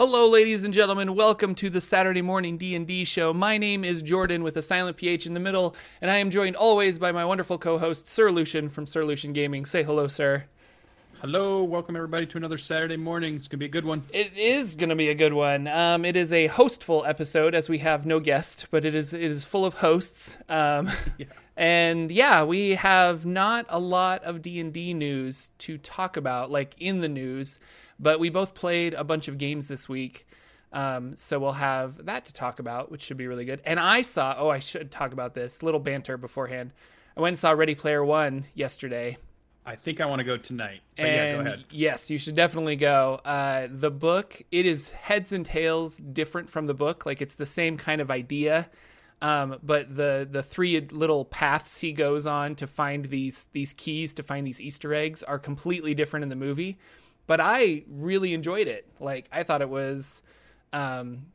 Hello, ladies and gentlemen. Welcome to the Saturday morning D and D show. My name is Jordan with a silent ph in the middle, and I am joined always by my wonderful co-host Sir Lucien from Sir Lucien Gaming. Say hello, sir. Hello, welcome everybody to another Saturday morning. It's gonna be a good one. It is going to be a good one. Um, it is a hostful episode as we have no guest, but it is it is full of hosts. Um, Yeah. And yeah, we have not a lot of D and D news to talk about, like in the news. But we both played a bunch of games this week, um, so we'll have that to talk about, which should be really good. And I saw. Oh, I should talk about this little banter beforehand. I went and saw Ready Player One yesterday. I think I want to go tonight. But And yeah, go ahead. yes, you should definitely go. Uh, the book, it is heads and tails different from the book. Like it's the same kind of idea, um, but the the three little paths he goes on to find these these keys to find these Easter eggs are completely different in the movie. But I really enjoyed it. Like I thought it was. Um,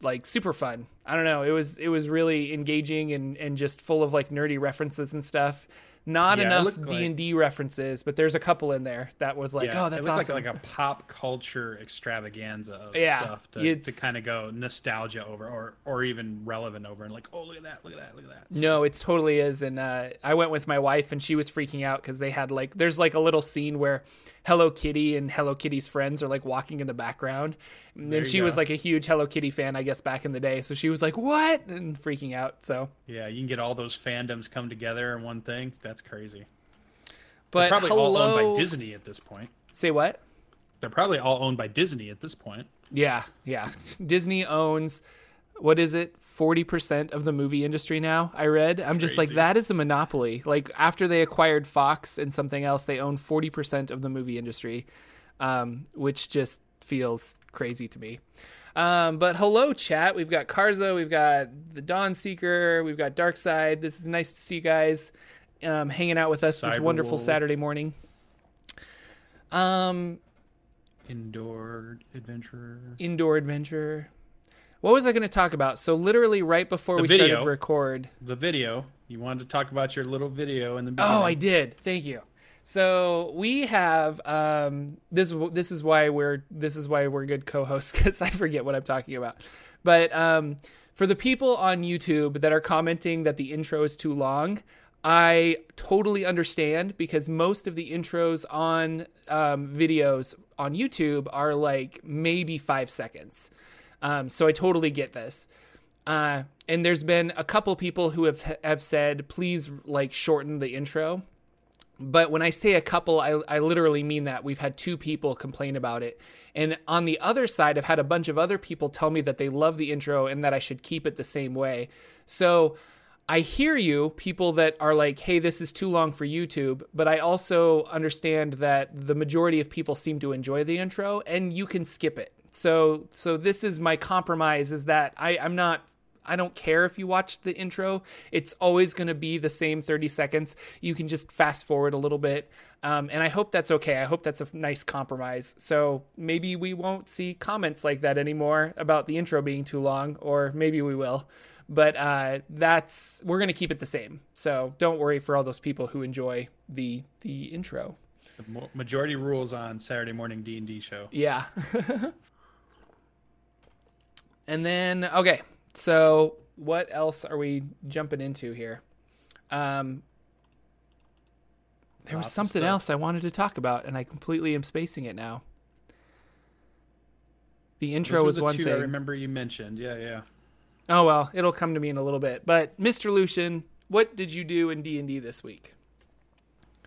like super fun. I don't know. It was it was really engaging and and just full of like nerdy references and stuff. Not Yeah, enough D and D references, but there's a couple in there that was like, yeah, oh, that's it looked awesome. like, like a pop culture extravaganza of Yeah, stuff to, to kind of go nostalgia over or or even relevant over and like, oh look at that, look at that, look at that. no, it totally is. And uh, I went with my wife, and she was freaking out because they had like there's like a little scene where Hello Kitty and Hello Kitty's friends are like walking in the background, and There then you she was like a huge Hello Kitty fan, I guess, back in the day. So she was like, "What?" and freaking out. So, Yeah, you can get all those fandoms come together in one thing. That's crazy. but They're probably hello, all owned by Disney at this point. Say what? They're probably all owned by Disney at this point. Yeah, yeah. Disney owns what is it? 40% of the movie industry now. I read. I'm just like that is a monopoly. Like after they acquired Fox and something else, they own 40% of the movie industry. Um, which just feels crazy to me. Um, but hello chat. We've got Karzo, we've got the Dawn Seeker, we've got Darkside. This is nice to see you guys um, hanging out with us this wonderful. Saturday morning. Um Indoor adventurer. indoor adventure. What was I going to talk about? So literally right before The we video. started record. The video. You wanted to talk about your little video in the beginning. Oh, I did. Thank you. So we have um, this. This is why we're this is why we're good co-hosts because I forget what I'm talking about. But um, for the people on YouTube that are commenting that the intro is too long, I totally understand because most of the intros on um, videos on YouTube are like maybe five seconds. Um, so I totally get this. Uh, and there's been a couple people who have have said, please like shorten the intro. But when I say a couple, I, I literally mean that. We've had two people complain about it. And on the other side, I've had a bunch of other people tell me that they love the intro and that I should keep it the same way. So I hear you, people that are like, hey, this is too long for YouTube. But I also understand that the majority of people seem to enjoy the intro and you can skip it. So so this is my compromise is that I, I'm not I don't care if you watch the intro. It's always going to be the same 30 seconds. You can just fast forward a little bit. Um, and I hope that's okay. I hope that's a nice compromise. So maybe we won't see comments like that anymore about the intro being too long, or maybe we will. But uh, that's we're going to keep it the same. So don't worry for all those people who enjoy the the intro. The majority rules on Saturday morning D and D show. Yeah. and then okay, so what else are we jumping into here? Um there was Lots of something else I wanted to talk about and I completely am spacing it now. The intro was the one thing. I remember you mentioned. Yeah, yeah. Oh well, it'll come to me in a little bit. But Mr. Lucien, what did you do in D&D this week?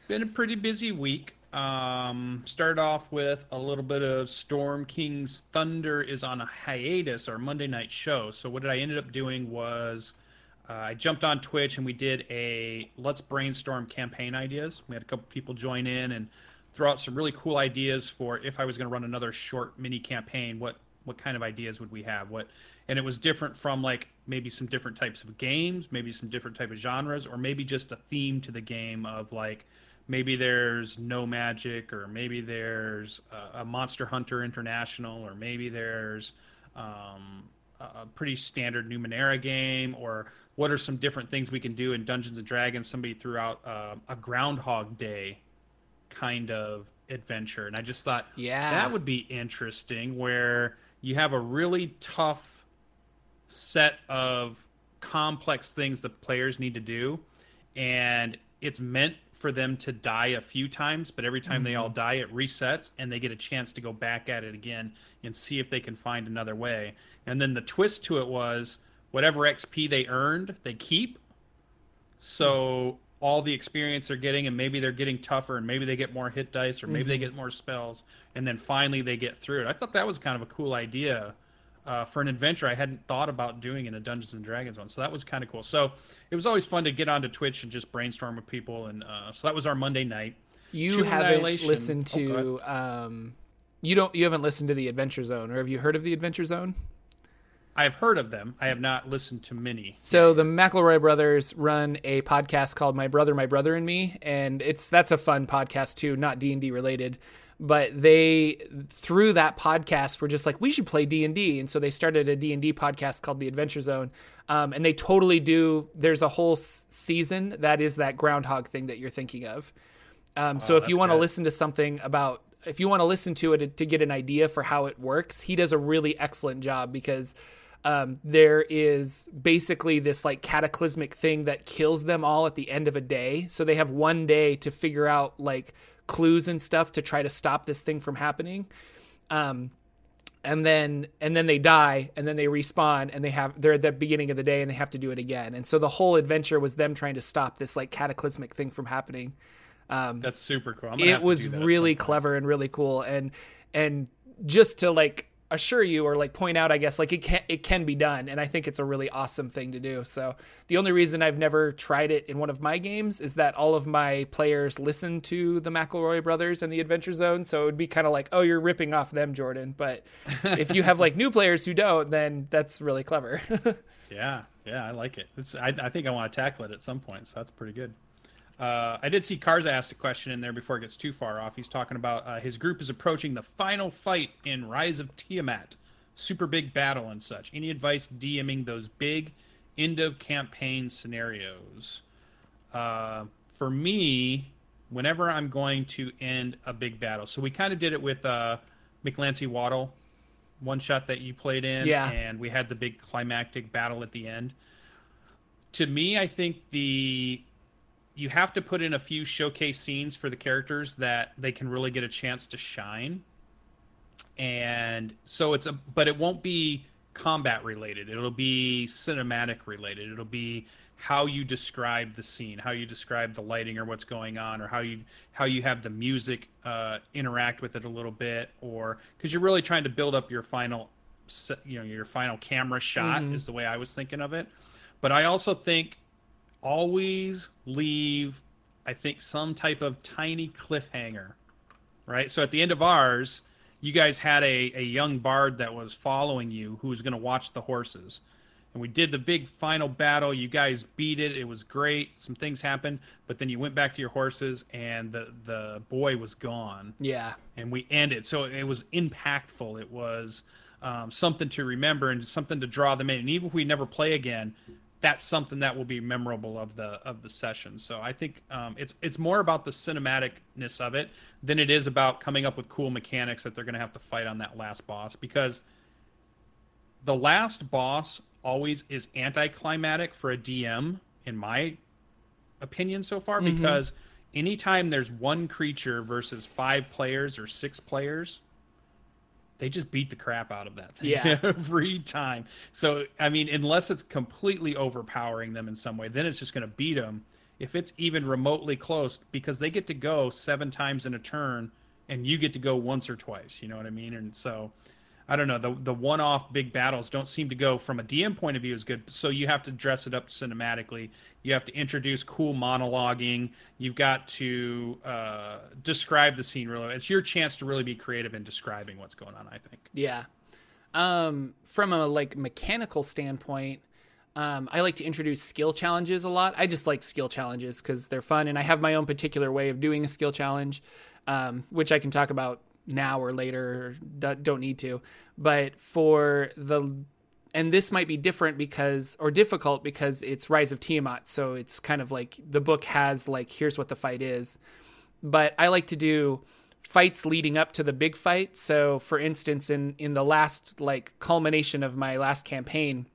Been a pretty busy week. Um, started off with a little bit of Storm King's Thunder is on a hiatus our Monday night show. So what I ended up doing was uh, I jumped on Twitch and we did a let's brainstorm campaign ideas. We had a couple people join in and throw out some really cool ideas for if I was going to run another short mini campaign. What what kind of ideas would we have? What and it was different from like maybe some different types of games, maybe some different type of genres, or maybe just a theme to the game of like maybe there's no magic or maybe there's a, a monster hunter international or maybe there's um, a pretty standard numenera game or what are some different things we can do in dungeons and dragons somebody threw out uh, a groundhog day kind of adventure and i just thought Yeah. that would be interesting where you have a really tough set of complex things the players need to do, and it's meant for them to die a few times, but every time mm-hmm. they all mm-hmm. die, it resets and they get a chance to go back at it again and see if they can find another way. And then the twist to it was whatever XP they earned, they keep. So all the experience they're getting, and maybe they're getting tougher, and maybe they get more hit dice, or maybe mm-hmm. they get more spells, and then finally they get through it. I thought that was kind of a cool idea uh, for an adventure I hadn't thought about doing in a Dungeons and Dragons one. So that was kind of cool. So it was always fun to get onto Twitch and just brainstorm with people, and uh, so that was our Monday night. You haven't listened oh, to, oh, um, you don't, you haven't listened to the Adventure Zone, or have you heard of the Adventure Zone? I've heard of them. I have not listened to many. So the McElroy brothers run a podcast called My Brother, My Brother and Me, and it's that's a fun podcast too, not D and D related. But they through that podcast were just like we should play D and so they started a D and D podcast called The Adventure Zone, um, and they totally do. There's a whole s- season that is that groundhog thing that you're thinking of. Um, so oh, if you want to listen to something about if you want to listen to it to get an idea for how it works, he does a really excellent job because um, there is basically this like cataclysmic thing that kills them all at the end of a day. So they have one day to figure out like clues and stuff to try to stop this thing from happening. Um, and then and then they die and then they respawn and they have they're at the beginning of the day and they have to do it again. And so the whole adventure was them trying to stop this like cataclysmic thing from happening. Um, That's super cool. It was really clever and really cool and and just to like assure you or like point out i guess like it can it can be done and i think it's a really awesome thing to do. So the only reason i've never tried it in one of my games is that all of my players listen to the mcelroy brothers and the adventure zone so it would be kind of like oh you're ripping off them jordan. But if you have like new players who don't then that's really clever. Yeah yeah i like it. I, I think i want to tackle it at some point so that's pretty good uh, I did see Karza asked a question in there before it gets too far off. He's talking about uh, his group is approaching the final fight in Rise of Tiamat, super big battle and such. Any advice DMing those big end of campaign scenarios? Uh, for me, whenever I'm going to end a big battle, so we kind of did it with uh, McLancy Waddle, one shot that you played in, yeah. and we had the big climactic battle at the end. To me, I think the you have to put in a few showcase scenes for the characters that they can really get a chance to shine. And so it's a but it won't be combat related. It'll be cinematic related. It'll be how you describe the scene, how you describe the lighting or what's going on, or how you how you have the music uh, interact with it a little bit, or because you're really trying to build up your final, you know, your final camera shot mm-hmm. is the way I was thinking of it. But I also think always leave, I think, some type of tiny cliffhanger, right? So at the end of ours, you guys had a, a young bard that was following you who was going to watch the horses. And we did the big final battle. You guys beat it. It was great. Some things happened, but then you went back to your horses, and the the boy was gone. Yeah. And we ended. So it was impactful. It was um, something to remember and something to draw them in. And even if we never play again, that's something that will be memorable of the of the session. So I think um, it's it's more about the cinematicness of it than it is about coming up with cool mechanics that they're going to have to fight on that last boss because the last boss always is anticlimactic for a DM in my opinion so far mm-hmm. because anytime there's one creature versus five players or six players they just beat the crap out of that thing yeah. every time. So, I mean, unless it's completely overpowering them in some way, then it's just going to beat them. If it's even remotely close, because they get to go seven times in a turn and you get to go once or twice, you know what I mean? And so I don't know the the one off big battles don't seem to go from a DM point of view as good. So you have to dress it up cinematically. You have to introduce cool monologuing. You've got to uh, describe the scene really. It's your chance to really be creative in describing what's going on. I think. Yeah. Um, from a like mechanical standpoint, um, I like to introduce skill challenges a lot. I just like skill challenges because they're fun, and I have my own particular way of doing a skill challenge, um, which I can talk about now or later don't need to but for the and this might be different because or difficult because it's rise of tiamat so it's kind of like the book has like here's what the fight is but i like to do fights leading up to the big fight. So, for instance, in in the last like culmination of my last campaign,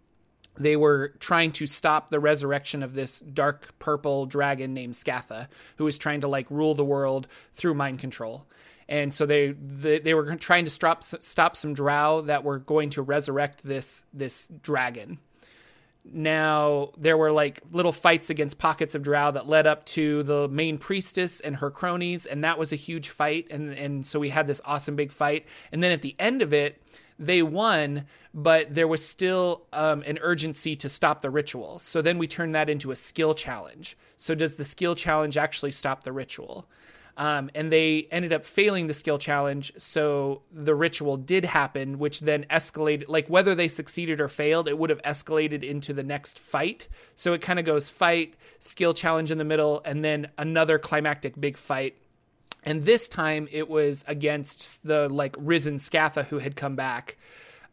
they were trying to stop the resurrection of this dark purple dragon named Scatha, who was trying to like rule the world through mind control. And so they they, they were trying to stop stop some drow that were going to resurrect this this dragon. Now there were like little fights against pockets of drow that led up to the main priestess and her cronies, and that was a huge fight. And and so we had this awesome big fight. And then at the end of it, they won, but there was still um, an urgency to stop the ritual. So then we turned that into a skill challenge. So does the skill challenge actually stop the ritual? Um, and they ended up failing the skill challenge. So the ritual did happen, which then escalated. Like whether they succeeded or failed, it would have escalated into the next fight. So it kind of goes fight, skill challenge in the middle, and then another climactic big fight and this time it was against the like risen Scatha who had come back.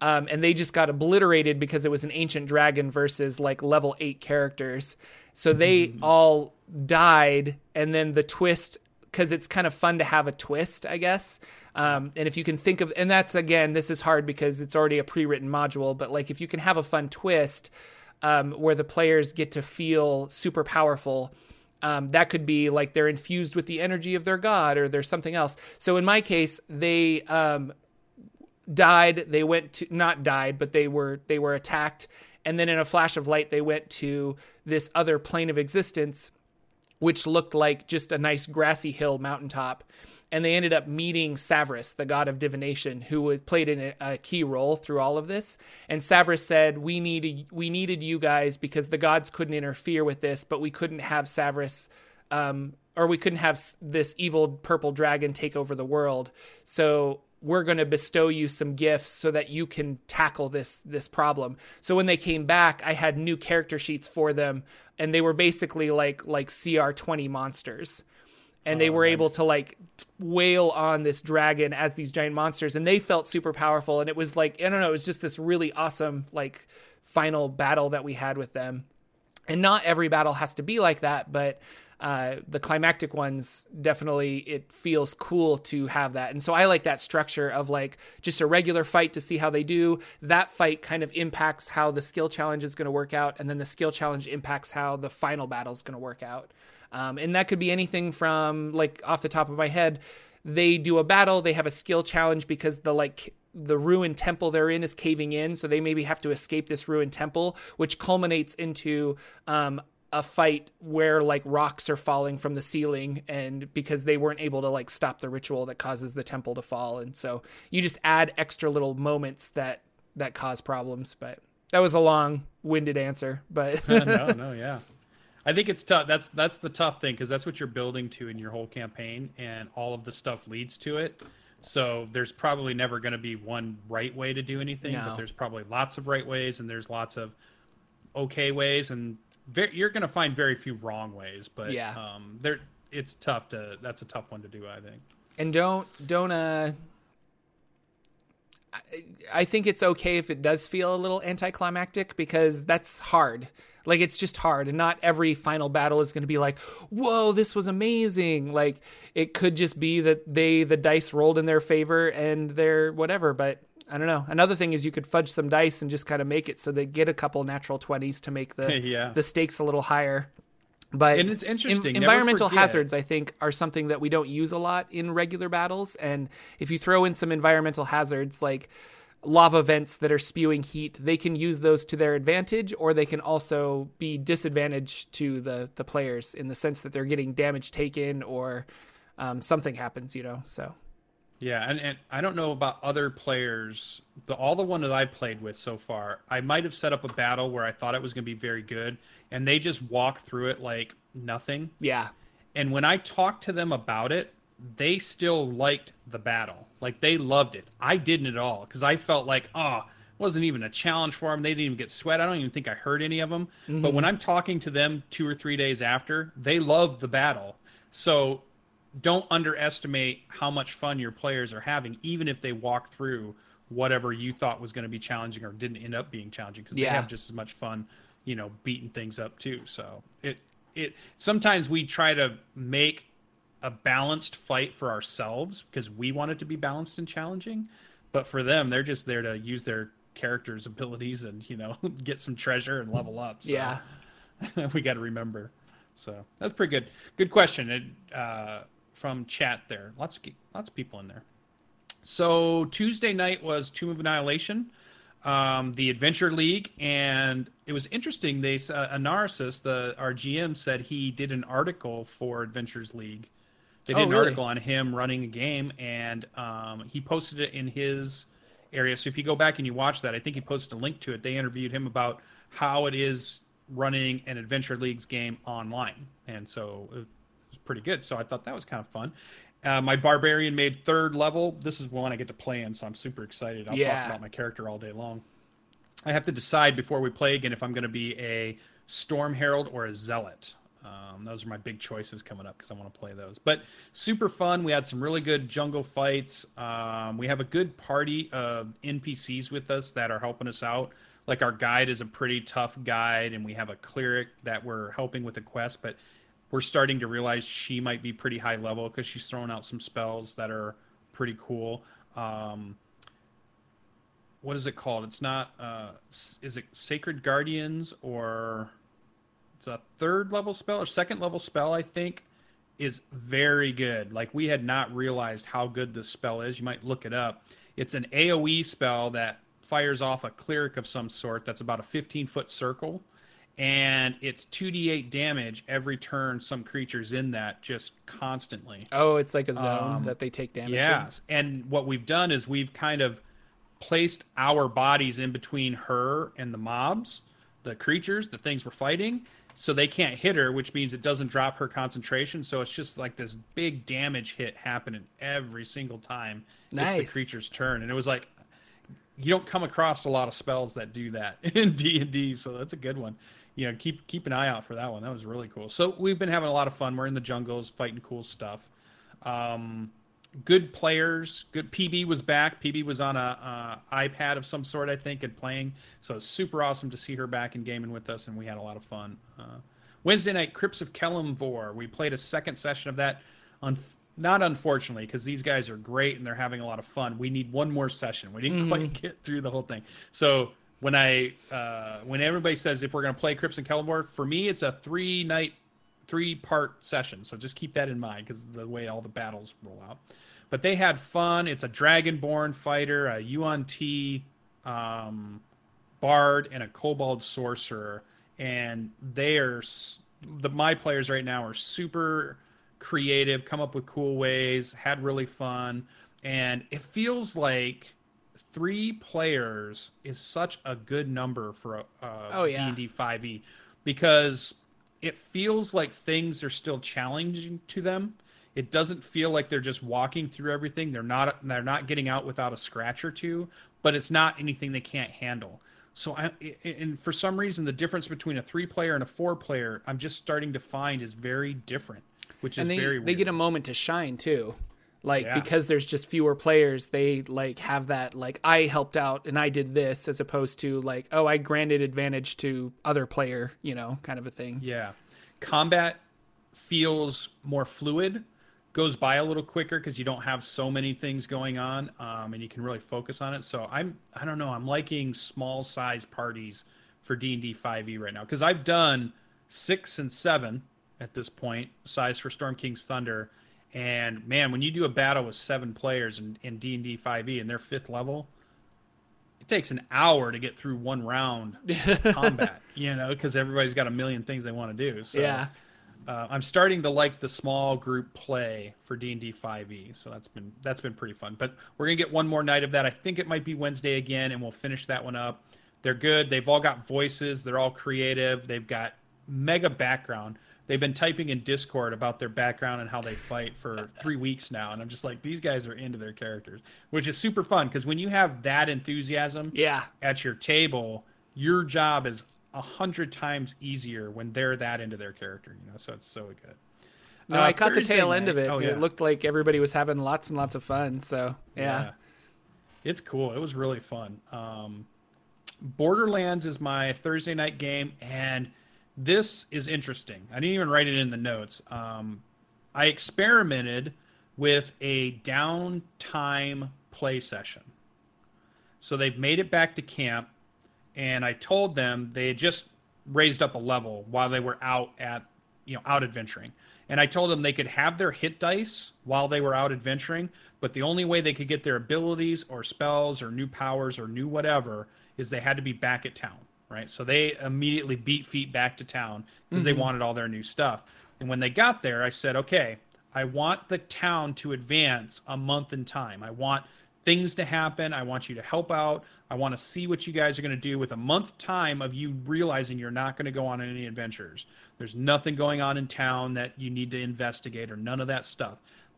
Um, and they just got obliterated because it was an ancient dragon versus like level eight characters. So they mm-hmm. all died, and then the twist because it's kind of fun to have a twist, I guess. Um, and if you can think of, and that's again, this is hard because it's already a pre-written module, but like if you can have a fun twist um, where the players get to feel super powerful um, that could be like they're infused with the energy of their god or there's something else. So in my case, they um, died. They went to not died, but they were they were attacked, and then in a flash of light, they went to this other plane of existence, which looked like just a nice grassy hill mountaintop and they ended up meeting Savras, the god of divination, who played in a, key role through all of this. And Savras said, "We needed we needed you guys because the gods couldn't interfere with this, but we couldn't have Savras." Um, or we couldn't have this evil purple dragon take over the world. So we're going to bestow you some gifts so that you can tackle this this problem. So when they came back, I had new character sheets for them and they were basically like like CR20 monsters and they oh, were nice. able to like wail on this dragon as these giant monsters and they felt super powerful and it was like i don't know it was just this really awesome like final battle that we had with them and not every battle has to be like that but uh, the climactic ones definitely it feels cool to have that. And so i like that structure of like just a regular fight to see how they do. That fight kind of impacts how the skill challenge is going to work out and then the skill challenge impacts how the final battle is going to work out. Um, and that could be anything from like off the top of my head, they do a battle, they have a skill challenge because the like the ruined temple they're in is caving in, so they maybe have to escape this ruined temple, which culminates into um, a fight where like rocks are falling from the ceiling and because they weren't able to like stop the ritual that causes the temple to fall and so you just add extra little moments that that cause problems but that was a long winded answer but no no yeah I think it's tough. That's that's the tough thing because that's what you're building to in your whole campaign, and all of the stuff leads to it. So there's probably never going to be one right way to do anything, no. but there's probably lots of right ways, and there's lots of okay ways, and very, you're going to find very few wrong ways. But yeah, um, there it's tough to. That's a tough one to do, I think. And don't don't uh. I think it's okay if it does feel a little anticlimactic because that's hard. Like it's just hard, and not every final battle is going to be like, "Whoa, this was amazing!" Like it could just be that they the dice rolled in their favor and they're whatever. But I don't know. Another thing is you could fudge some dice and just kind of make it so they get a couple natural twenties to make the yeah. the stakes a little higher. But and it's interesting. In, environmental hazards, I think, are something that we don't use a lot in regular battles. And if you throw in some environmental hazards, like lava vents that are spewing heat, they can use those to their advantage, or they can also be disadvantage to the the players in the sense that they're getting damage taken or um, something happens, you know. So yeah, and, and I don't know about other players, but all the one that I played with so far, I might have set up a battle where I thought it was going to be very good, and they just walk through it like nothing. Yeah. And when I talked to them about it, they still liked the battle. Like they loved it. I didn't at all because I felt like, oh, it wasn't even a challenge for them. They didn't even get sweat. I don't even think I heard any of them. Mm-hmm. But when I'm talking to them two or three days after, they love the battle. So don't underestimate how much fun your players are having, even if they walk through whatever you thought was going to be challenging or didn't end up being challenging because yeah. they have just as much fun, you know, beating things up too. So it it sometimes we try to make a balanced fight for ourselves because we want it to be balanced and challenging. But for them, they're just there to use their characters' abilities and you know get some treasure and level up. So Yeah. we got to remember. So that's pretty good. Good question it, uh, from chat there. Lots of lots of people in there. So Tuesday night was Tomb of Annihilation, um, the Adventure League, and it was interesting. They uh, Anarsis, the our GM, said he did an article for Adventures League. They did Oh, an really? article on him running a game, and um, he posted it in his area. So if you go back and you watch that, I think he posted a link to it. They interviewed him about how it is running an Adventure League's game online, and so was pretty good. So I thought that was kind of fun. Uh, my barbarian made third level. This is one I get to play in, so I'm super excited. I'll Yeah. talk about my character all day long. I have to decide before we play again if I'm going to be a Storm Herald or a Zealot. Um, those are my big choices coming up because I want to play those. But super fun. We had some really good jungle fights. Um, we have a good party of NPCs with us that are helping us out. Like our guide is a pretty tough guide, and we have a cleric that we're helping with a quest. But we're starting to realize she might be pretty high level because she's throwing out some spells that are pretty cool. Um, what is it called? It's not. Uh, is it Sacred Guardians or it's a third level spell or second level spell? I think is very good. Like we had not realized how good this spell is. You might look it up. It's an AOE spell that fires off a cleric of some sort. That's about a 15 foot circle, and it's 2d8 damage every turn. Some creatures in that just constantly. Oh, it's like a zone Um, that they take damage. in? Yes, and what we've done is we've kind of placed our bodies in between her and the mobs, the creatures, the things we're fighting, so they can't hit her, which means it doesn't drop her concentration. So it's just like this big damage hit happening every single time it's the creature's turn, and it was like you don't come across a lot of spells that do that in D and D, so that's a good one. You know, keep keep an eye out for that one. That was really cool. So we've been having a lot of fun. We're in the jungles fighting cool stuff. Um, good players. Good PB was back. PB was on a, uh iPad of some sort, I think, and playing. So it's super awesome to see her back and gaming with us, and we had a lot of fun. Uh, Wednesday night, Crypts of Kelemvor. We played a second session of that. Un- not unfortunately, because these guys are great and they're having a lot of fun. We need one more session. We didn't quite get through the whole thing. So when I uh, when everybody says if we're going to play Crypts and Kelemvor, for me it's a three night, three part session. So just keep that in mind because the way all the battles roll out. But they had fun. It's a Dragonborn fighter, a Yuan Ti um, bard, and a Kobold sorcerer, and they are the my players right now are super creative, come up with cool ways, had really fun, and it feels like three players is such a good number for a, a Oh, yeah. D&D 5e because it feels like things are still challenging to them. It doesn't feel like they're just walking through everything. They're not they're not getting out without a scratch or two, but it's not anything they can't handle. So I and for some reason the difference between a 3 player and a 4 player I'm just starting to find is very different, which is and they very they weird. get a moment to shine too like Yeah. because there's just fewer players they like have that like i helped out and i did this as opposed to like oh i granted advantage to other player you know kind of a thing Yeah. Combat feels more fluid, goes by a little quicker because you don't have so many things going on, um, and you can really focus on it. So I'm, I don't know, I'm liking small size parties for D and D 5e right now because I've done six and seven at this point, size for Storm King's Thunder, and man, when you do a battle with seven players in in D and D 5e and they're fifth level. It takes an hour to get through one round of combat, you know, because everybody's got a million things they want to do. So yeah uh, I'm starting to like the small group play for D and D 5e, so that's been that's been pretty fun. But we're gonna get one more night of that. I think it might be Wednesday again, and we'll finish that one up. They're good. They've all got voices. They're all creative. They've got mega background. They've been typing in Discord about their background and how they fight for three weeks now, and I'm just like, these guys are into their characters, which is super fun because when you have that enthusiasm, yeah at your table, your job is a hundred times easier when they're that into their character. You know, so it's so good. no Uh, i caught the Thursday tail end of it Oh, yeah. it looked like everybody was having lots and lots of fun so yeah, It's cool. It was really fun. Um, Borderlands is my Thursday night game, and this is interesting. I didn't even write it in the notes. Um, I experimented with a downtime play session. So they've made it back to camp, and I told them they had just raised up a level while they were out at you know out adventuring. And I told them they could have their hit dice while they were out adventuring, but the only way they could get their abilities or spells or new powers or new whatever is they had to be back at town, right? So they immediately beat feet back to town because mm-hmm. they wanted all their new stuff. And when they got there, I said, okay, I want the town to advance a month in time. I want things to happen. I want you to help out. I want to see what you guys are going to do with a month time of you realizing you're not going to go on any adventures. There's nothing going on in town that you need to investigate or none of that stuff.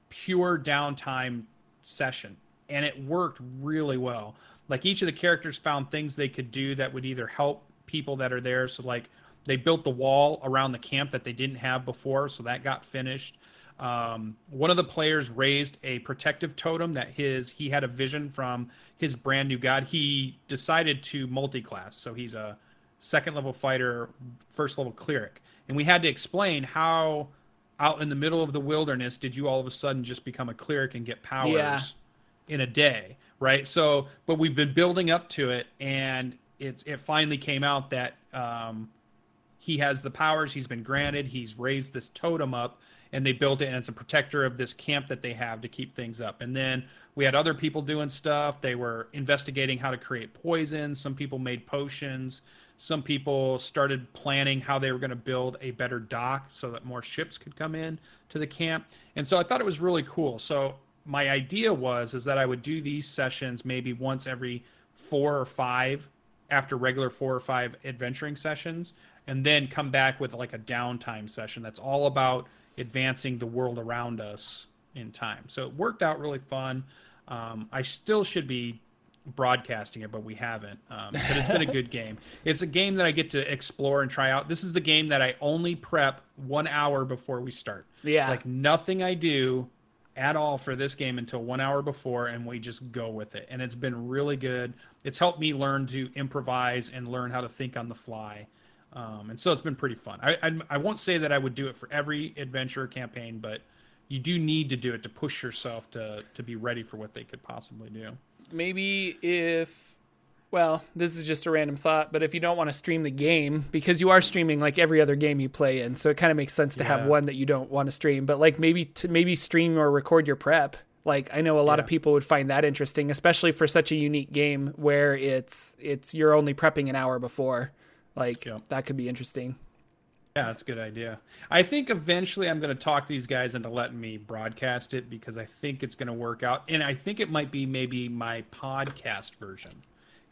Pure downtime session. And it worked really well. Like each of the characters found things they could do that would either help people that are there. So, like, they built the wall around the camp that they didn't have before. So that got finished. Um, one of the players raised a protective totem that his he had a vision from his brand new god. He decided to multi-class, so he's a second level fighter, first level cleric, and we had to explain how out in the middle of the wilderness did you all of a sudden just become a cleric and get powers yeah. in a day, right? So, but we've been building up to it, and it's it finally came out that um, he has the powers he's been granted. He's raised this totem up and they built it and it's a protector of this camp that they have to keep things up. And then we had other people doing stuff. They were investigating how to create poison. Some people made potions. Some people started planning how they were going to build a better dock so that more ships could come in to the camp. And so i thought it was really cool. So my idea was is that i would do these sessions maybe once every four or five after regular four or five adventuring sessions and then come back with like a downtime session that's all about advancing the world around us in time. So it worked out really fun. Um, I still should be broadcasting it, but we haven't. Um, but it's been a good game. It's a game that I get to explore and try out. This is the game that I only prep one hour before we start. Yeah. Like nothing I do at all for this game until one hour before, and we just go with it. And it's been really good. It's helped me learn to improvise and learn how to think on the fly. Um, and so it's been pretty fun. I, I, I won't say that I would do it for every adventure campaign, but you do need to do it to push yourself to to be ready for what they could possibly do. Maybe if well, this is just a random thought, but if you don't want to stream the game because you are streaming like every other game you play in, so it kind of makes sense to yeah. have one that you don't want to stream, but like maybe to maybe stream or record your prep. Like I know a lot yeah. of people would find that interesting, especially for such a unique game where it's it's you're only prepping an hour before. Like that could be interesting. Yeah, that's a good idea. I think eventually I'm going to talk these guys into letting me broadcast it because I think it's going to work out. And I think it might be maybe my podcast version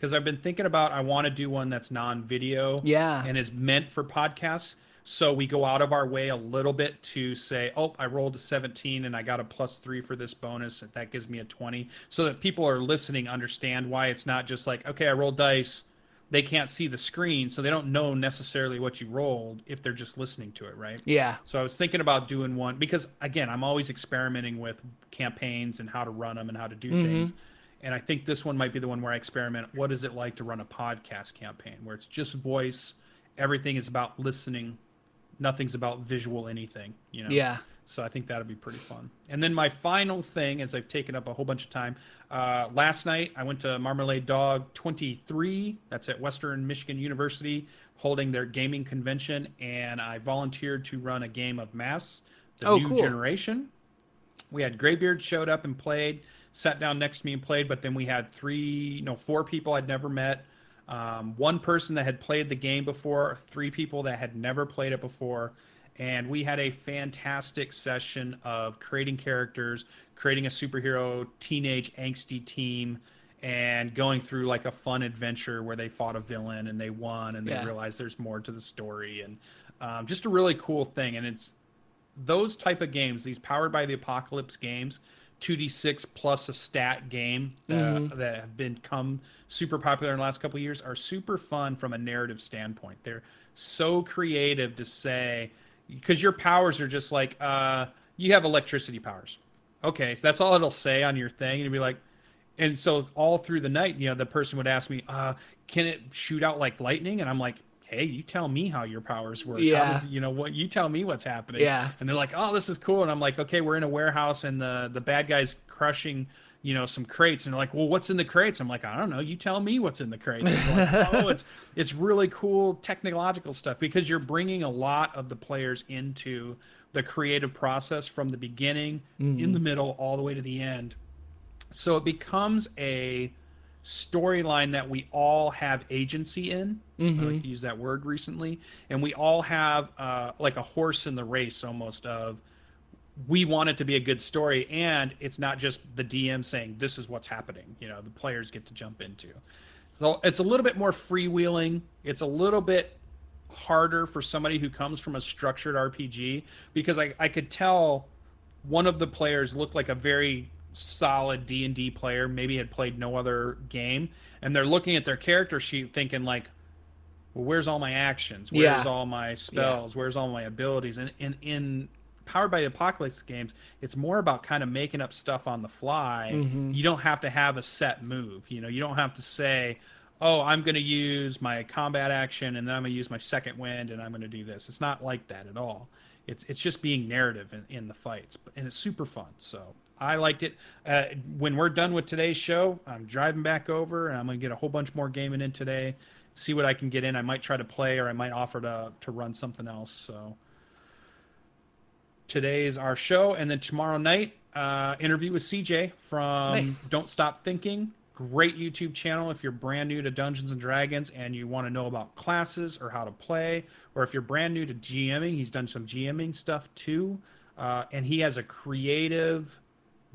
because I've been thinking about I want to do one that's non-video, yeah, and is meant for podcasts. So we go out of our way a little bit to say, oh, I rolled a 17 and I got a plus three for this bonus. That gives me a 20. So that people are listening understand why it's not just like, okay, I rolled dice they can't see the screen, so they don't know necessarily what you rolled if they're just listening to it, right? Yeah. So I was thinking about doing one because again, I'm always experimenting with campaigns and how to run them and how to do mm-hmm. things. And I think this one might be the one where I experiment. What is it like to run a podcast campaign where it's just voice, everything is about listening, nothing's about visual anything, you know? Yeah. So I think that'll be pretty fun. And then my final thing, as I've taken up a whole bunch of time, uh, last night I went to Marmalade Dog 23. That's at Western Michigan University, holding their gaming convention, and I volunteered to run a game of Masks, the oh, new cool. generation. We had Graybeard showed up and played, sat down next to me and played, but then we had three, no, four people I'd never met. Um, one person that had played the game before, three people that had never played it before and we had a fantastic session of creating characters, creating a superhero teenage angsty team, and going through like a fun adventure where they fought a villain and they won and they yeah. realized there's more to the story and um, just a really cool thing. And it's those type of games, these powered by the apocalypse games. 2d6 plus a stat game uh, mm-hmm. that have become super popular in the last couple years are super fun from a narrative standpoint. They're so creative to say, because your powers are just like uh, you have electricity powers. Okay, so that's all it'll say on your thing, and you'd be like, and so all through the night, you know, the person would ask me, uh, "Can it shoot out like lightning?" And I'm like, hey, you tell me how your powers work. Yeah. Does, you know what? You tell me what's happening. Yeah. And they're like, oh, this is cool. And I'm like, okay, we're in a warehouse and the the bad guy's crushing. You know some crates, and they're like, "Well, what's in the crates?" I'm like, "I don't know. You tell me what's in the crates." Like, oh, it's it's really cool technological stuff because you're bringing a lot of the players into the creative process from the beginning, mm. in the middle, all the way to the end. So it becomes a storyline that we all have agency in. Mm-hmm. I like to use that word recently, and we all have uh, like a horse in the race almost of we want it to be a good story and it's not just the dm saying this is what's happening you know the players get to jump into so it's a little bit more freewheeling it's a little bit harder for somebody who comes from a structured rpg because i, I could tell one of the players looked like a very solid d&d player maybe had played no other game and they're looking at their character sheet thinking like well where's all my actions? Where's yeah. all my spells? Yeah. where's all my abilities? And in in powered by apocalypse games it's more about kind of making up stuff on the fly. Mm-hmm. you don't have to have a set move you know? You don't have to say oh i'm going to use my combat action and then i'm going to use my second wind and i'm going to do this. It's not like that at all. It's it's just being narrative in, in the fights and it's super fun so i liked it uh, when we're done with today's show i'm driving back over and i'm going to get a whole bunch more gaming in today see what i can get in i might try to play or i might offer to to run something else so today's our show, and then tomorrow night, uh, interview with CJ from nice. Don't Stop Thinking. Great YouTube channel if you're brand new to Dungeons and Dragons and you want to know about classes or how to play, or if you're brand new to GMing, he's done some GMing stuff too, uh, and he has a creative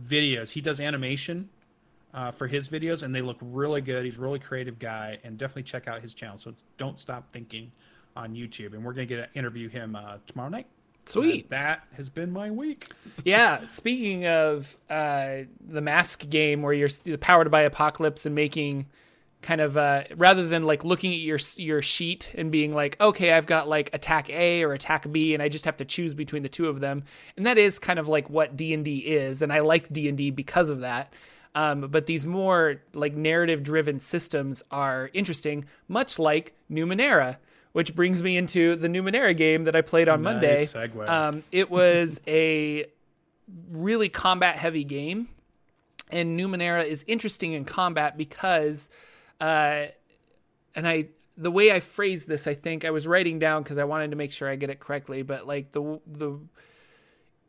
videos. He does animation uh, for his videos, and they look really good. He's a really creative guy, and definitely check out his channel. So it's Don't Stop Thinking on YouTube, and we're gonna get to interview him uh, tomorrow night. Sweet. And that has been my week. yeah. Speaking of uh, the mask game where you're powered by apocalypse and making kind of uh, rather than like looking at your your sheet and being like, okay, I've got like attack A or attack B, and I just have to choose between the two of them, and that is kind of like what D and D is, and I like D and D because of that. Um, but these more like narrative driven systems are interesting, much like Numenera which brings me into the Numenera game that I played on nice Monday. Segue. Um, it was a really combat heavy game, and Numenera is interesting in combat because, uh, and I the way I phrased this, I think I was writing down because I wanted to make sure I get it correctly. But like the the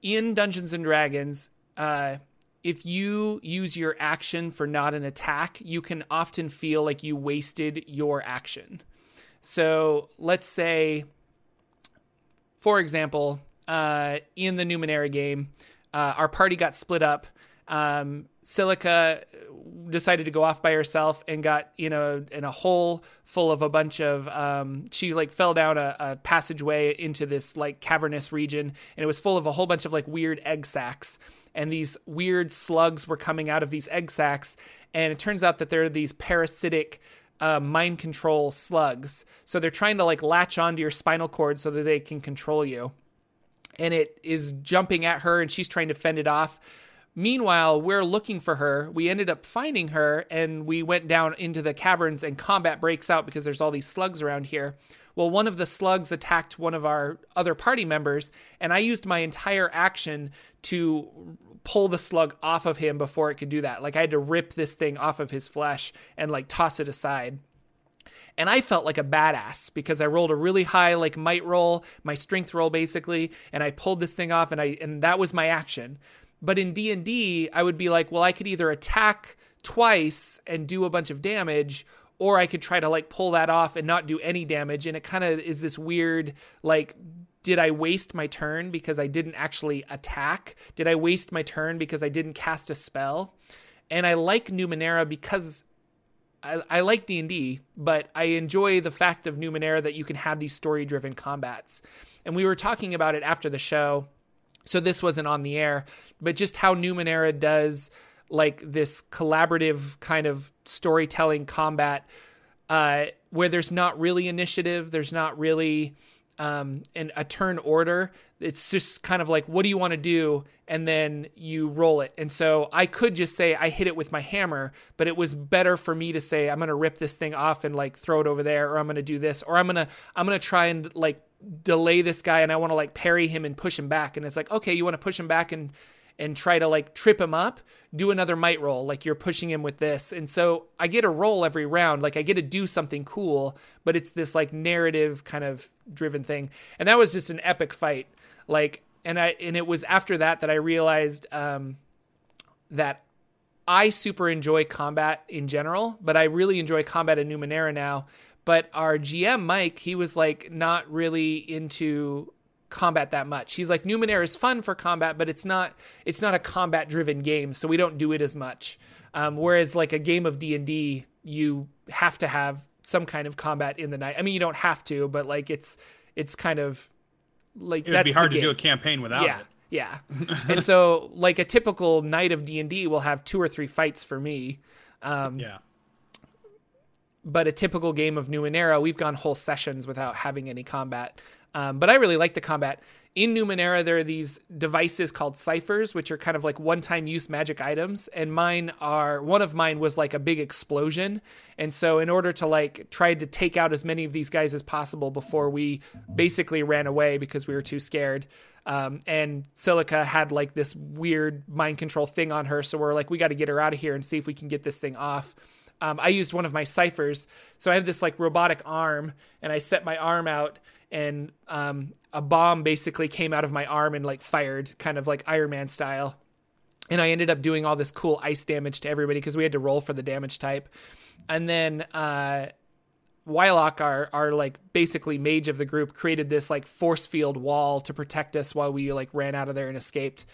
in Dungeons and Dragons, uh, if you use your action for not an attack, you can often feel like you wasted your action. So let's say, for example, uh, in the Numenera game, uh, our party got split up. Um, Silica decided to go off by herself and got you know in a hole full of a bunch of um, she like fell down a, a, passageway into this like cavernous region and it was full of a whole bunch of like weird egg sacs and these weird slugs were coming out of these egg sacs and it turns out that they're these parasitic uh, mind control slugs. So they're trying to like latch onto your spinal cord so that they can control you. And it is jumping at her and she's trying to fend it off. Meanwhile, we're looking for her. We ended up finding her and we went down into the caverns and combat breaks out because there's all these slugs around here. Well, one of the slugs attacked one of our other party members, and I used my entire action to pull the slug off of him before it could do that. Like I had to rip this thing off of his flesh and like toss it aside. And I felt like a badass because I rolled a really high like might roll, my strength roll basically, and I pulled this thing off and I and that was my action. But in D&D, I would be like, well, I could either attack twice and do a bunch of damage or I could try to like pull that off and not do any damage and it kind of is this weird like did I waste my turn because I didn't actually attack? Did I waste my turn because I didn't cast a spell? And I like Numenera because I, I like D&D, but I enjoy the fact of Numenera that you can have these story-driven combats. And we were talking about it after the show, so this wasn't on the air, but just how Numenera does like this collaborative kind of storytelling combat uh, where there's not really initiative, there's not really um, and a turn order. It's just kind of like, what do you want to do? And then you roll it. And so I could just say, I hit it with my hammer, but it was better for me to say, I'm going to rip this thing off and like throw it over there, or I'm going to do this, or I'm going to, I'm going to try and like delay this guy and I want to like parry him and push him back. And it's like, okay, you want to push him back and, and try to like trip him up, do another might roll, like you're pushing him with this. And so I get a roll every round, like I get to do something cool, but it's this like narrative kind of driven thing. And that was just an epic fight. Like, and I, and it was after that that I realized, um, that I super enjoy combat in general, but I really enjoy combat in Numenera now. But our GM, Mike, he was like not really into combat that much. He's like Numenera is fun for combat, but it's not it's not a combat driven game, so we don't do it as much. Um, whereas like a game of D and D, you have to have some kind of combat in the night. I mean, you don't have to, but like it's it's kind of like it would be hard to do a campaign without yeah, it. Yeah, and so like a typical night of D and D will have two or three fights for me. Um, Yeah. but a typical game of Numenera, we've gone whole sessions without having any combat. Um, but I really like the combat. In Numenera, there are these devices called ciphers, which are kind of like one-time use magic items, and mine are one of mine was like a big explosion, and so in order to like try to take out as many of these guys as possible before we basically ran away because we were too scared. Um, and Silica had like this weird mind control thing on her, so we're like, we got to get her out of here and see if we can get this thing off um, I used one of my ciphers. So I have this like robotic arm, and I set my arm out, and um, a bomb basically came out of my arm and like fired, kind of like Iron Man style. And I ended up doing all this cool ice damage to everybody because we had to roll for the damage type. And then uh, Wylock, our our like basically mage of the group, created this like force field wall to protect us while we like ran out of there and escaped.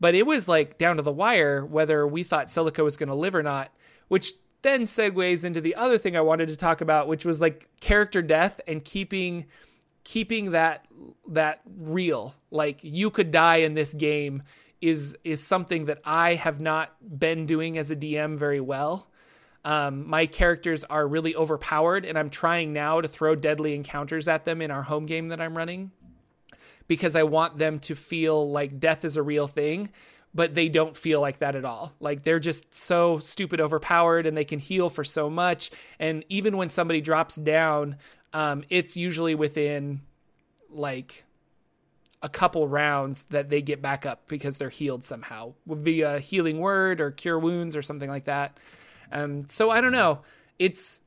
But it was like down to the wire whether we thought Silica was going to live or not, which then segues into the other thing I wanted to talk about, which was like character death and keeping keeping that that real. Like you could die in this game is is something that I have not been doing as a DM very well. Um, my characters are really overpowered, and I'm trying now to throw deadly encounters at them in our home game that I'm running because I want them to feel like death is a real thing, but they don't feel like that at all. Like they're just so stupid overpowered and they can heal for so much. And even when somebody drops down, um, it's usually within like a couple rounds that they get back up because they're healed somehow via healing word or cure wounds or something like that. Um, so I don't know. It's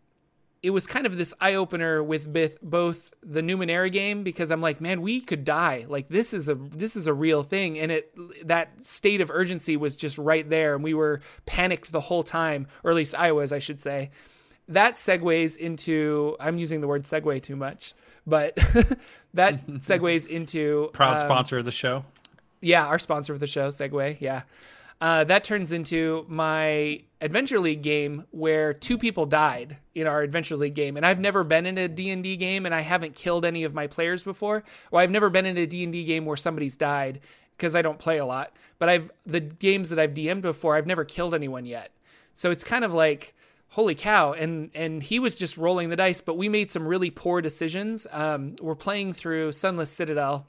it was kind of this eye opener with both, both the Numenera game because I'm like, man, we could die. Like this is a this is a real thing, and it that state of urgency was just right there, and we were panicked the whole time, or at least I was, I should say. That segues into I'm using the word segue too much, but that segues into Proud um, sponsor of the show. yeah, our sponsor of the show, Segway. Yeah. Uh, that turns into my Adventure League game where two people died in our Adventure League game. And I've never been in a D&D game and I haven't killed any of my players before. Well, I've never been in a D&D game where somebody's died because I don't play a lot. But I've the games that I've DM'd before, I've never killed anyone yet. So it's kind of like holy cow and and he was just rolling the dice but we made some really poor decisions um, we're playing through sunless citadel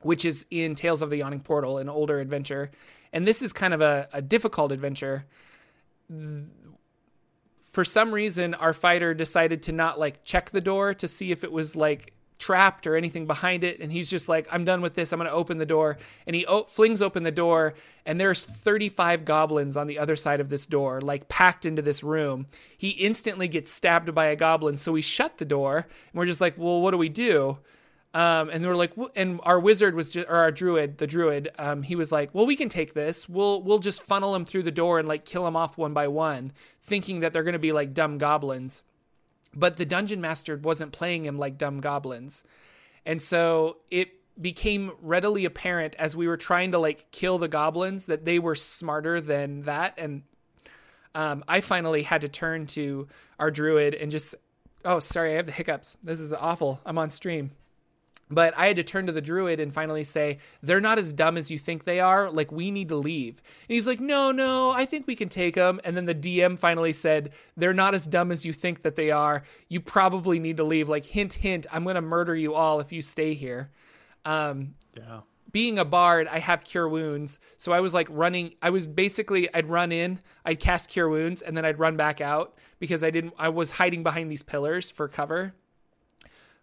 which is in Tales of the Yawning Portal, an older adventure. And this is kind of a, a difficult adventure. For some reason, our fighter decided to not like check the door to see if it was like trapped or anything behind it. And he's just like, I'm done with this. I'm going to open the door. And he o- flings open the door, and there's 35 goblins on the other side of this door, like packed into this room. He instantly gets stabbed by a goblin. So we shut the door, and we're just like, well, what do we do? Um, and they were like, and our wizard was just, or our druid, the druid, um, he was like, well, we can take this. We'll, we'll just funnel them through the door and like kill them off one by one, thinking that they're going to be like dumb goblins. But the dungeon master wasn't playing him like dumb goblins. And so it became readily apparent as we were trying to like kill the goblins that they were smarter than that. And, um, I finally had to turn to our druid and just, oh, sorry, I have the hiccups. This is awful. I'm on stream. But I had to turn to the druid and finally say, they're not as dumb as you think they are. Like, we need to leave. And he's like, no, no, I think we can take them. And then the DM finally said, they're not as dumb as you think that they are. You probably need to leave. Like, hint, hint, I'm going to murder you all if you stay here. Um, Yeah. being a bard, I have cure wounds. So I was like running. I was basically, I'd run in, I'd cast cure wounds, and then I'd run back out because I didn't, I was hiding behind these pillars for cover.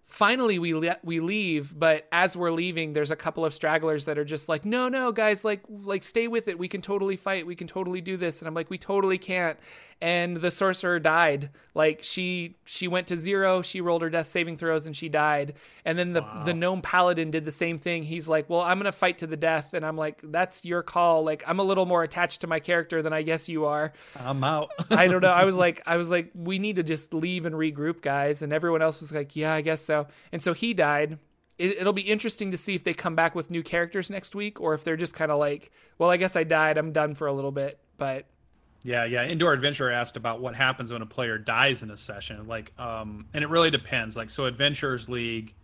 Finally, we le- we leave, but as we're leaving, there's a couple of stragglers that are just like, "No, no, guys, like like stay with it. We can totally fight. We can totally do this." And I'm like, "We totally can't." And the sorcerer died. Like she she went to zero. She rolled her death saving throws and she died. And then the the gnome paladin did the same thing. He's like, "Well, I'm gonna fight to the death." And I'm like, "That's your call." Like I'm a little more attached to my character than I guess you are. I'm out. I don't know. I was like, I was like, we need to just leave and regroup, guys. And everyone else was like, yeah, I guess so. And so he died. It, it'll be interesting to see if they come back with new characters next week, or if they're just kind of like, well, I guess I died. I'm done for a little bit. But Yeah, yeah. Indoor Adventure asked about what happens when a player dies in a session. Like, um, and it really depends. Like, so Adventurers League,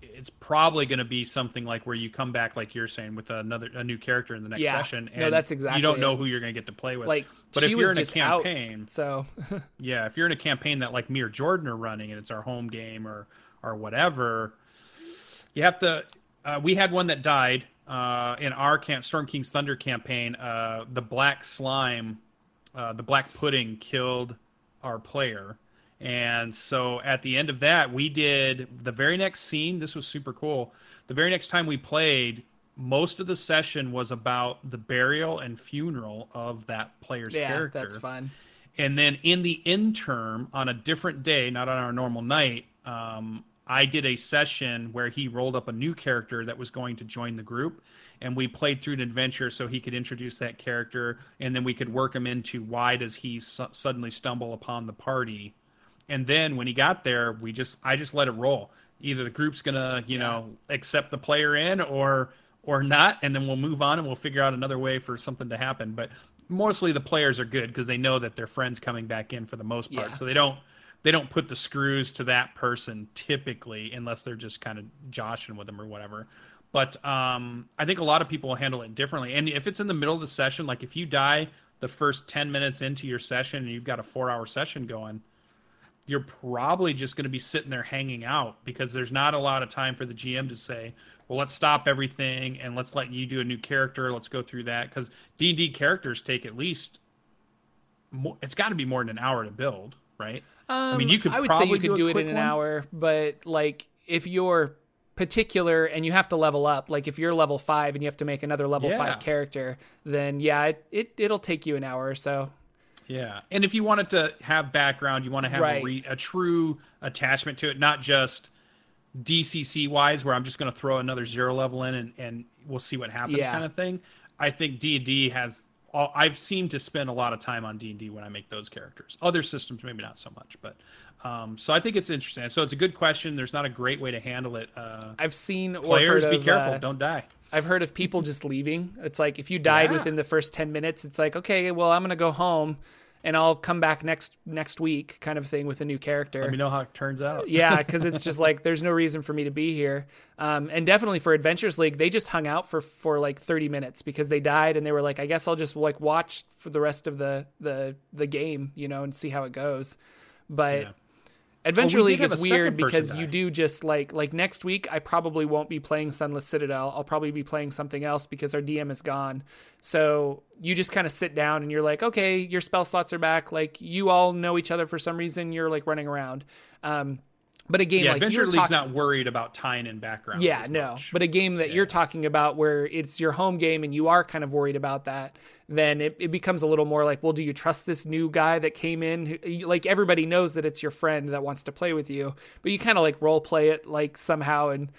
it's probably going to be something like where you come back, like you're saying, with another a new character in the next Yeah. session. No, that's exactly You don't know who you're going to get to play with. like, but if you're in a just out. campaign, So yeah, if you're in a campaign that like me or Jordan are running and it's our home game or or whatever, you have to. Uh, we had one that died uh, in our camp, Storm King's Thunder campaign. Uh, the black slime, uh, the black pudding, killed our player, and so at the end of that, we did the very next scene. This was super cool. The very next time we played. Most of the session was about the burial and funeral of that player's yeah, character. that's fun. And then in the interim, on a different day, not on our normal night, um, I did a session where he rolled up a new character that was going to join the group. And we played through an adventure so he could introduce that character. And then we could work him into why does he su- suddenly stumble upon the party. And then when he got there, we just I just let it roll. Either the group's gonna you know accept the player in or or not, and then we'll move on and we'll figure out another way for something to happen. But mostly the players are good because they know that their friends coming back in for the most part, Yeah. so they don't they don't put the screws to that person typically unless they're just kind of joshing with them or whatever. But um, I think a lot of people handle it differently. And if it's in the middle of the session, like if you die the first ten minutes into your session and you've got a four hour session going, you're probably just going to be sitting there hanging out because there's not a lot of time for the GM to say, "Well, let's stop everything and let's let you do a new character. Let's go through that." Because D and D characters take at least, more, it's got to be more than an hour to build, right? Um, mean, you could I would say you could do do, it in an one. hour, but like if you're particular and you have to level up, like if you're level five and you have to make another level Yeah. five character, then yeah, it, it it'll take you an hour or so. Yeah, and if you wanted to have background, you want to have Right. a, re- a true attachment to it, not just DCC wise, where I'm just going to throw another zero level in and, and we'll see what happens, Yeah. kind of thing. I think D and D has. I've seemed to spend a lot of time on D and D when I make those characters. Other systems, maybe not so much, but um, so I think it's interesting. So it's a good question. There's not a great way to handle it. Uh, I've seen or players, be of, careful, uh, don't die. I've heard of people just leaving. It's like if you died Yeah. within the first ten minutes, it's like okay, well I'm gonna go home and I'll come back next next week, kind of thing with a new character. Let me know how it turns out. yeah, because it's just like there's no reason for me to be here. Um, and definitely for Adventures League, they just hung out for for like 30 minutes because they died, and they were like, I guess I'll just like watch for the rest of the the the game, you know, and see how it goes. But Yeah. Adventure Well, we League is weird because you do just like like next week I probably won't be playing Sunless Citadel. I'll probably be playing something else because our DM is gone. So you just kind of sit down and you're like, okay, your spell slots are back. Like you all know each other for some reason. You're like running around. Um, but a game Yeah, like Adventure you're League's talking, not worried about tying in background. yeah, no. much. But a game that you're talking about where it's your home game and you are kind of worried about that, then it, it becomes a little more like, well, do you trust this new guy that came in? Who- Like everybody knows that it's your friend that wants to play with you, but you kind of like role play it like somehow. And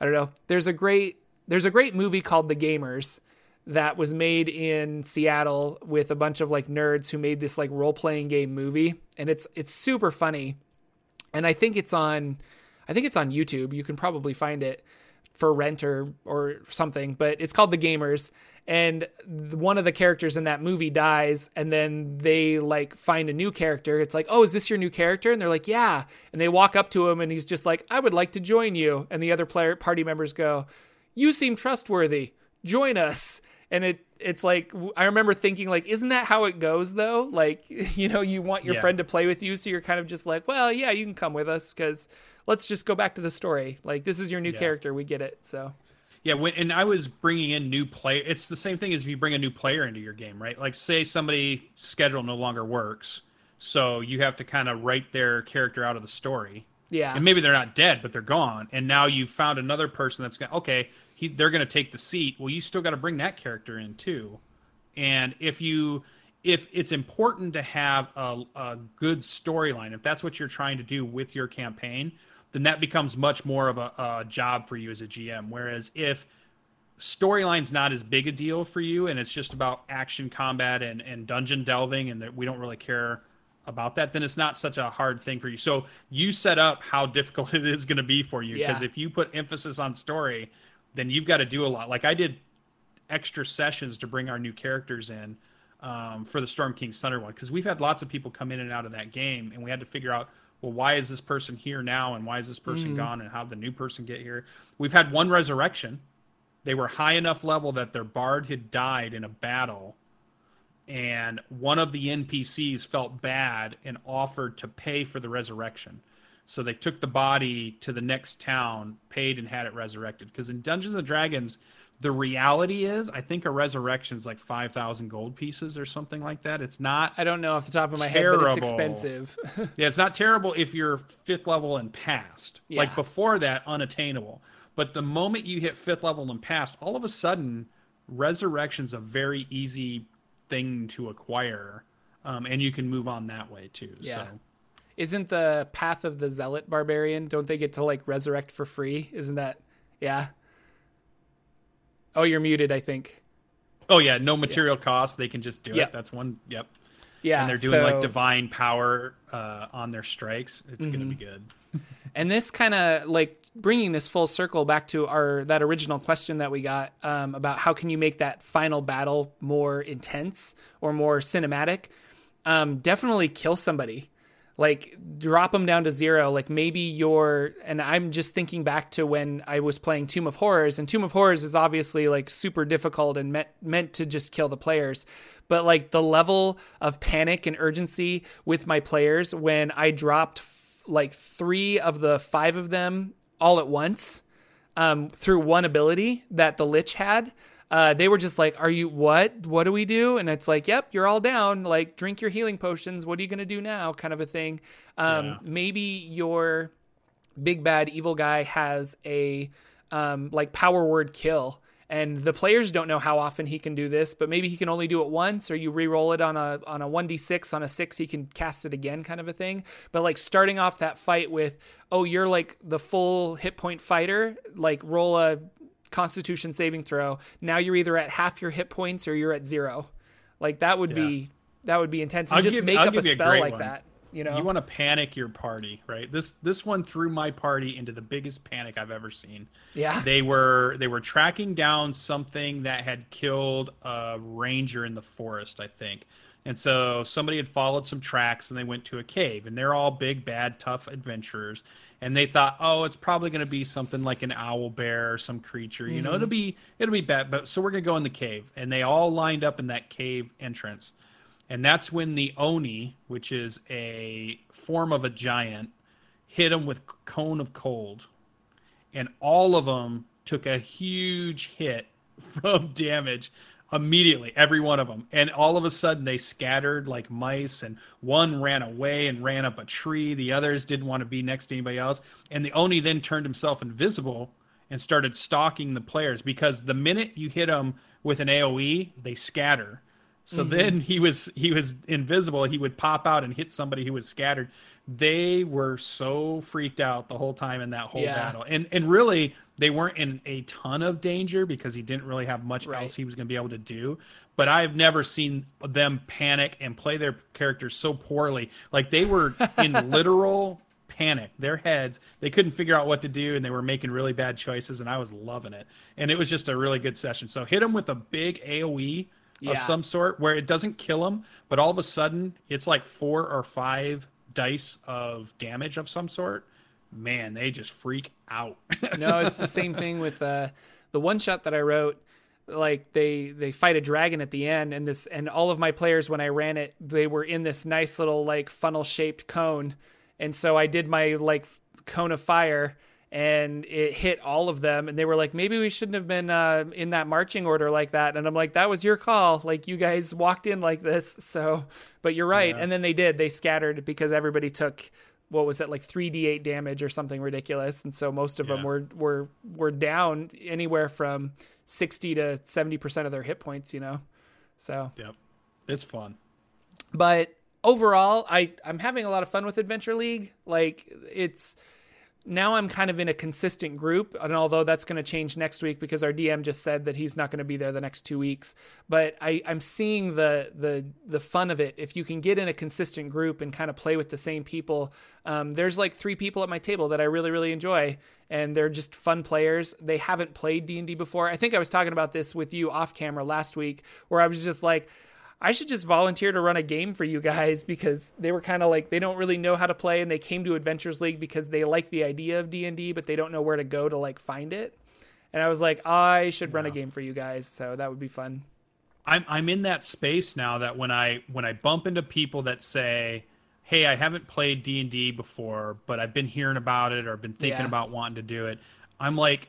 I don't know. There's a great there's a great movie called The Gamers that was made in Seattle with a bunch of like nerds who made this like role playing game movie, and it's it's super funny and I think it's on I think it's on YouTube. You can probably find it. for rent or or something, but it's called The Gamers. And one of the characters in that movie dies, and then they like find a new character. It's like, oh, is this your new character? And they're like, yeah. And they walk up to him, and he's just like, I would like to join you. And the other player party members go, you seem trustworthy. Join us. And it it's like I remember thinking like, isn't that how it goes though? Like, you know, you want your yeah. friend to play with you, so you're kind of just like, well, yeah, you can come with us because let's just go back to the story. Like, this is your new yeah. character. We get it. So yeah, when, and I was bringing in new play. It's the same thing as if you bring a new player into your game, right? Like, say somebody schedule no longer works, so you have to kind of write their character out of the story. Yeah, and maybe they're not dead, but they're gone, and now you found another person that's going. Okay, he, they're going to take the seat. Well, you still got to bring that character in too, and if you if it's important to have a, a good storyline, if that's what you're trying to do with your campaign, then that becomes much more of a, a job for you as a GM. Whereas if storyline's not as big a deal for you and it's just about action combat and, and dungeon delving and that we don't really care about that then it's not such a hard thing for you so you set up how difficult it is going to be for you because yeah. if you put emphasis on story then you've got to do a lot like i did extra sessions to bring our new characters in um, for the storm king's thunder one because we've had lots of people come in and out of that game and we had to figure out well, why is this person here now and why is this person mm. gone and how did the new person get here? We've had one resurrection. They were high enough level that their bard had died in a battle and one of the NPCs felt bad and offered to pay for the resurrection. So they took the body to the next town, paid and had it resurrected. Because in Dungeons and Dragons, the reality is, I think a resurrection is like five thousand gold pieces or something like that. It's not. I don't know off the top of my terrible. head, but it's expensive. yeah, it's not terrible if you're fifth level and past. Yeah. Like before that, unattainable. But the moment you hit fifth level and past, all of a sudden, resurrection's a very easy thing to acquire, um, and you can move on that way too. Yeah. So. Isn't the path of the zealot barbarian? Don't they get to like resurrect for free? Isn't that? Yeah. Oh, you're muted, I think. Oh yeah, no material yeah. cost. They can just do yep. it. That's one. Yep. Yeah, and they're doing so, like divine power uh, on their strikes. It's mm-hmm. going to be good. and this kind of like bringing this full circle back to our that original question that we got um, about how can you make that final battle more intense or more cinematic. Um, definitely kill somebody like drop them down to zero. Like maybe you're and i'm just thinking back to when i was playing tomb of horrors and tomb of horrors is obviously like super difficult and meant meant to just kill the players. But like the level of panic and urgency with my players when i dropped f- like three of the five of them all at once um, through one ability that the lich had uh, they were just like, "Are you what? What do we do?" And it's like, "Yep, you're all down. Like, drink your healing potions. What are you gonna do now?" Kind of a thing. Um, yeah. Maybe your big bad evil guy has a um, like power word kill, and the players don't know how often he can do this, but maybe he can only do it once, or you re-roll it on a on a one d six on a six, he can cast it again, kind of a thing. But like starting off that fight with, oh, you're like the full hit point fighter, like roll a constitution saving throw. Now you're either at half your hit points or you're at zero. Like that would yeah. be that would be intense. And just give, make I'll up a spell a like one. that you know? You want to panic your party right? This this one threw my party into the biggest panic i've ever seen. Yeah. They were they were tracking down something that had killed a ranger in the forest i think and so somebody had followed some tracks and they went to a cave and they're all big bad tough adventurers and they thought, oh, it's probably going to be something like an owl bear or some creature. Mm-hmm. You know, it'll mm-hmm. be it'll be bad. But so we're going to go in the cave, and they all lined up in that cave entrance, and that's when the oni, which is a form of a giant, hit them with cone of cold, and all of them took a huge hit from damage immediately every one of them and all of a sudden they scattered like mice and one ran away and ran up a tree the others didn't want to be next to anybody else and the oni then turned himself invisible and started stalking the players because the minute you hit them with an aoe they scatter so mm-hmm. then he was he was invisible he would pop out and hit somebody who was scattered they were so freaked out the whole time in that whole yeah. battle. And and really they weren't in a ton of danger because he didn't really have much right. else he was going to be able to do. But I've never seen them panic and play their characters so poorly. Like they were in literal panic. Their heads, they couldn't figure out what to do, and they were making really bad choices, and I was loving it. And it was just a really good session. So hit them with a big AOE yeah. of some sort where it doesn't kill them, but all of a sudden it's like four or five dice of damage of some sort. Man, they just freak out. no, it's the same thing with uh, the one shot that I wrote like they they fight a dragon at the end and this and all of my players when I ran it they were in this nice little like funnel shaped cone. And so I did my like cone of fire and it hit all of them. And they were like maybe we shouldn't have been uh, in that marching order like that. And i'm like that was your call. Like you guys walked in like this. So but you're right. Yeah. and then they did. They scattered because everybody took what was it like 3d8 damage or something ridiculous. And so most of yeah. them were were were down anywhere from 60 to 70% of their hit points you know? So yep. It's fun. But overall i i'm having a lot of fun with adventure league. Like it's now I'm kind of in a consistent group, and although that's going to change next week because our DM just said that he's not going to be there the next two weeks, but I, I'm seeing the the the fun of it. If you can get in a consistent group and kind of play with the same people, um, there's like three people at my table that I really really enjoy, and they're just fun players. They haven't played D and D before. I think I was talking about this with you off camera last week, where I was just like I should just volunteer to run a game for you guys because they were kind of like they don't really know how to play and they came to Adventures League because they like the idea of D&D but they don't know where to go to like find it. And I was like, I should run a game for you guys, so that would be fun. I'm I'm in that space now that when I when I bump into people that say, "Hey, I haven't played D&D before, but I've been hearing about it or been thinking yeah. about wanting to do it." I'm like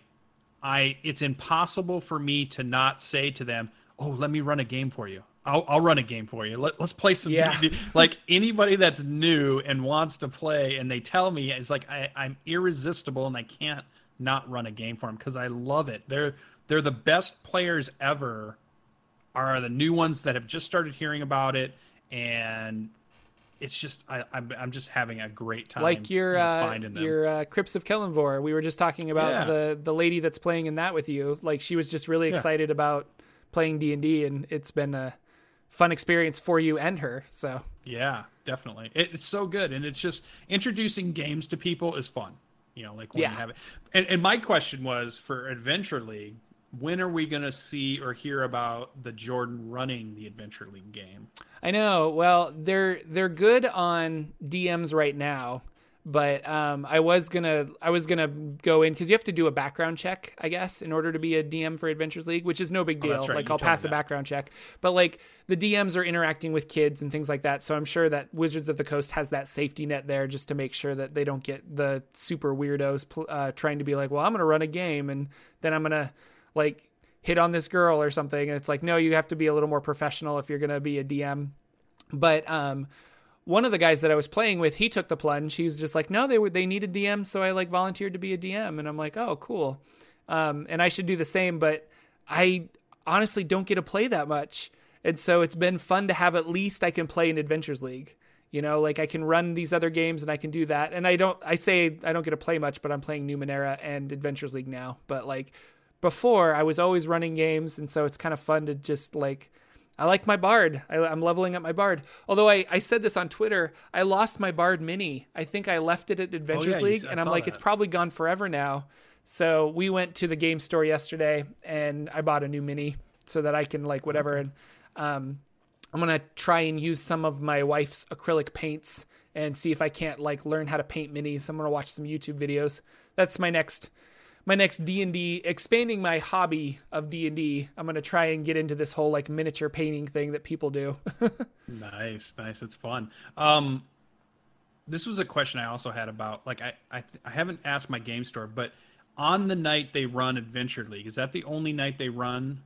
I it's impossible for me to not say to them, "Oh, let me run a game for you." I'll, I'll run a game for you. Let, us play some. Yeah. D&D. Like anybody that's new and wants to play, and they tell me it's like I, I'm irresistible, and I can't not run a game for them because I love it. They're they're the best players ever. Are the new ones that have just started hearing about it, and it's just I, I'm I'm just having a great time. Like your uh, your uh, Crypts of Kelemvor. We were just talking about yeah. the the lady that's playing in that with you. Like she was just really excited yeah. about playing D and D, and it's been a fun experience for you and her. So yeah, definitely, it, it's so good, and it's just introducing games to people is fun. You know, like when yeah. you have it. And, and my question was for Adventure League, when are we going to see or hear about the Jordan running the Adventure League game? I know. Well, they're they're good on DMs right now but um, I was gonna I was gonna go in because you have to do a background check, I guess, in order to be a DM for Adventures League, which is no big oh, deal. Oh, right. Like you I'll pass a background check, but like the DMs are interacting with kids and things like that, so I'm sure that Wizards of the Coast has that safety net there just to make sure that they don't get the super weirdos uh, trying to be like, well, I'm gonna run a game and then I'm gonna like hit on this girl or something. And it's like, no, you have to be a little more professional if you're gonna be a DM. But um, one of the guys that I was playing with, he took the plunge. He was just like, no, they were they needed DM, so I like volunteered to be a DM, and I'm like, oh, cool. Um, and I should do the same, but I honestly don't get to play that much, and so it's been fun to have at least I can play in Adventures League. You know, like I can run these other games and I can do that. And I don't, I say I don't get to play much, but I'm playing Numenera and Adventures League now. But like before, I was always running games, and so it's kind of fun to just like I like my Bard. I, am leveling up my Bard. Although I, I said this on Twitter, I lost my Bard Mini. I think I left it at Adventures oh, yeah, League, and I'm like, that. it's probably gone forever now. So we went to the game store yesterday, and I bought a new Mini so that I can like whatever. And um, I'm gonna try and use some of my wife's acrylic paints and see if I can't like learn how to paint minis. I'm gonna watch some YouTube videos. That's my next my next D&D expanding my hobby of D&D. I'm going to try and get into this whole like miniature painting thing that people do. nice, nice. It's fun. Um this was a question I also had about like I I, I haven't asked my game store, but on the night they run Adventure League, is that the only night they run